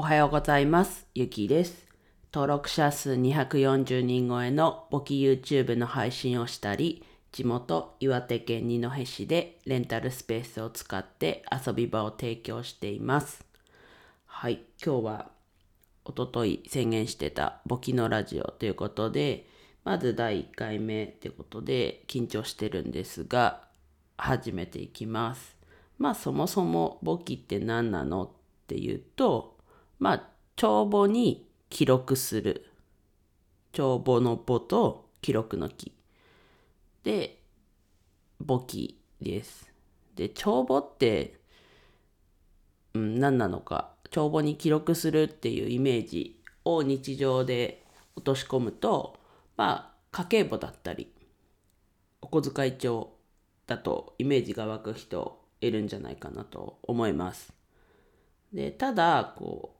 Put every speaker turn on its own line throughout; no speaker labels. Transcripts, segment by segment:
おはようございます。ゆきです。登録者数240人超えの簿記 YouTube の配信をしたり、地元岩手県二戸市でレンタルスペースを使って遊び場を提供しています。はい、今日はおととい宣言してた簿記のラジオということで、まず第1回目ということで緊張してるんですが、始めていきます。まあそもそも簿記って何なのっていうと、まあ帳簿に記録する。帳簿の簿と記録の記。で、簿記です。で、帳簿って、うん、何なのか。帳簿に記録するっていうイメージを日常で落とし込むと、まあ家計簿だったり、お小遣い帳だとイメージが湧く人いるんじゃないかなと思います。で、ただ、こう、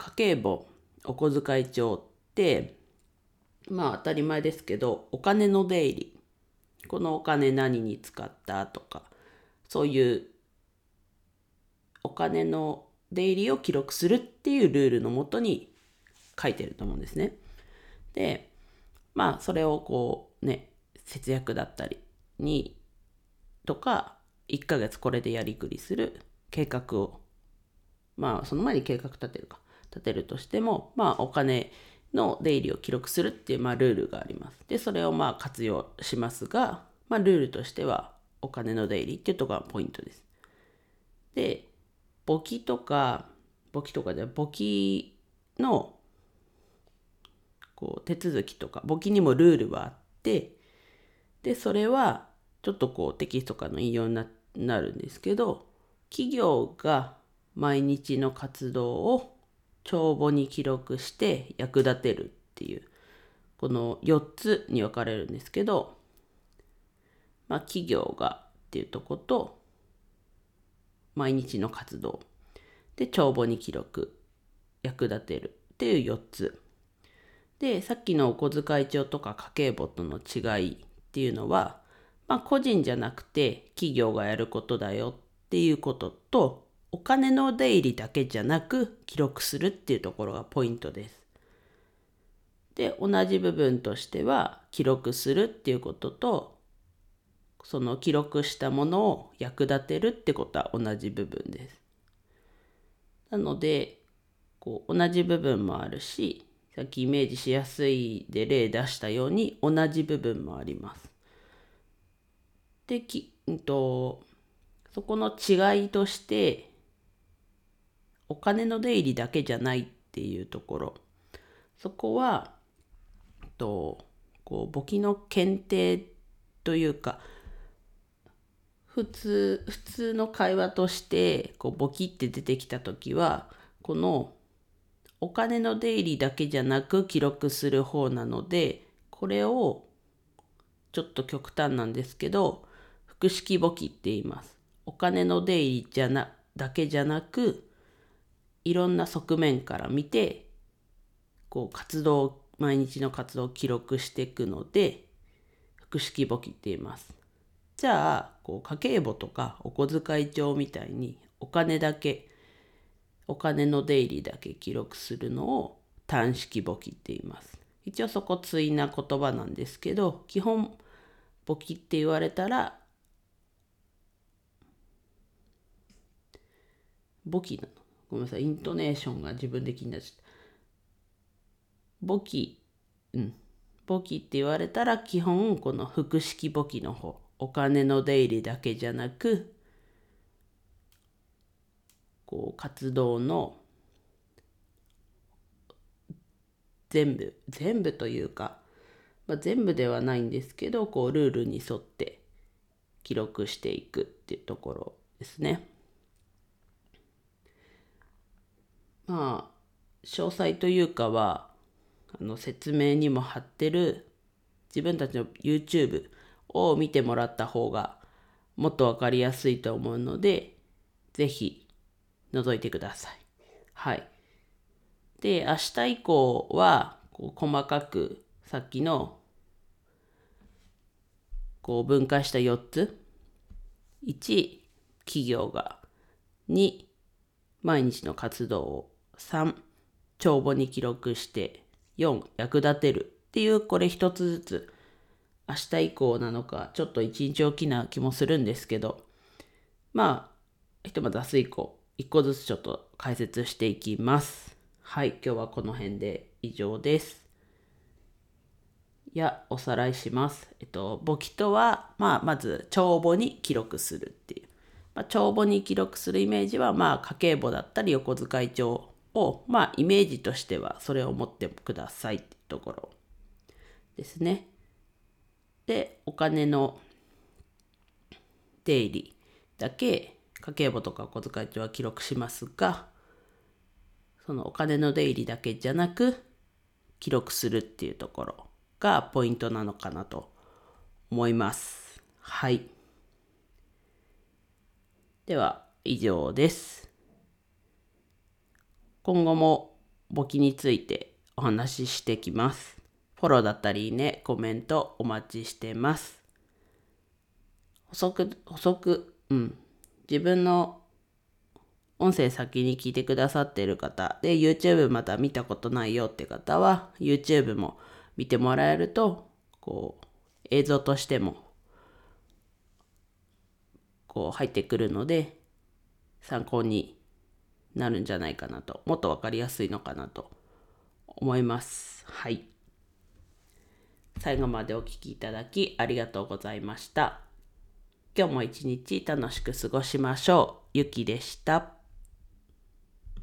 家計簿、お小遣い帳って、まあ当たり前ですけど、お金の出入り、このお金何に使ったとか、そういうお金の出入りを記録するっていうルールのもとに書いてると思うんですね。で、まあそれをこうね、節約だったりに、とか、1ヶ月これでやりくりする計画を、まあその前に計画立てるか、立てるとしても、まあお金の出入りを記録するっていう、まあ、ルールがあります。で、それをまあ活用しますが、まあルールとしてはお金の出入りっていうところがポイントです。で、簿記とか、簿記とかでは簿記のこう手続きとか、簿記にもルールはあって、で、それはちょっとこうテキストとかの引用になるんですけど、企業が毎日の活動を帳簿に記録して役立てるっていう、この4つに分かれるんですけど、まあ企業がっていうとこと、毎日の活動。で、帳簿に記録。役立てる。っていう4つ。で、さっきのお小遣い帳とか家計簿との違いっていうのは、まあ個人じゃなくて企業がやることだよっていうことと、お金の出入りだけじゃなく記録するっていうところがポイントです。で、同じ部分としては、記録するっていうことと、その記録したものを役立てるってことは同じ部分です。なので、こう同じ部分もあるし、さっきイメージしやすいで例出したように同じ部分もあります。で、き、うんと、そこの違いとして、お金の出入りだけじゃないっていうところ。そこは、と、こう、簿記の検定というか、普通、普通の会話として、こう、簿記って出てきたときは、この、お金の出入りだけじゃなく記録する方なので、これを、ちょっと極端なんですけど、複式簿記って言います。お金の出入りじゃな、だけじゃなく、いろんな側面から見て、こう、活動、毎日の活動を記録していくので、複式簿記って言います。じゃあ、こう、家計簿とかお小遣い帳みたいにお金だけ、お金の出入りだけ記録するのを単式簿記って言います。一応そこ対な言葉なんですけど、基本簿記って言われたら、簿記なの。ごめんなさい、イントネーションが自分で気になっちゃった。簿記、うん。簿記って言われたら基本この複式簿記の方。お金の出入りだけじゃなく、こう活動の全部、全部というか、まあ、全部ではないんですけど、こうルールに沿って記録していくっていうところですね。まあ、詳細というかは、あの説明にも貼ってる自分たちの YouTube を見てもらった方がもっとわかりやすいと思うので、ぜひ覗いてください。はい。で、明日以降は、こう細かくさっきのこう分解した4つ。1、企業が。2、毎日の活動を3、帳簿に記録して4、役立てるっていうこれ一つずつ明日以降なのかちょっと一日おきな気もするんですけどまあひとまず明日以降一個ずつちょっと解説していきます。はい、今日はこの辺で以上です。いやおさらいします。えっと、簿記とは、まあ、まず帳簿に記録するっていう。ま、帳簿に記録するイメージは、まあ、家計簿だったり横遣い帳を、まあ、イメージとしてはそれを持ってくださいっていうところですね。で、お金の出入りだけ家計簿とか小遣い帳は記録しますが、そのお金の出入りだけじゃなく記録するっていうところがポイントなのかなと思います。はい。では以上です。今後も簿記についてお話ししてきます。フォローだったりね、コメントお待ちしてます。補足、補足、うん。自分の音声先に聞いてくださっている方で YouTube まだ見たことないよって方は YouTube も見てもらえるとこう映像としてもこう入ってくるので参考になるんじゃないかなと。もっと分かりやすいのかなと。思います。はい。最後までお聴きいただきありがとうございました。今日も一日楽しく過ごしましょう。ゆきでした。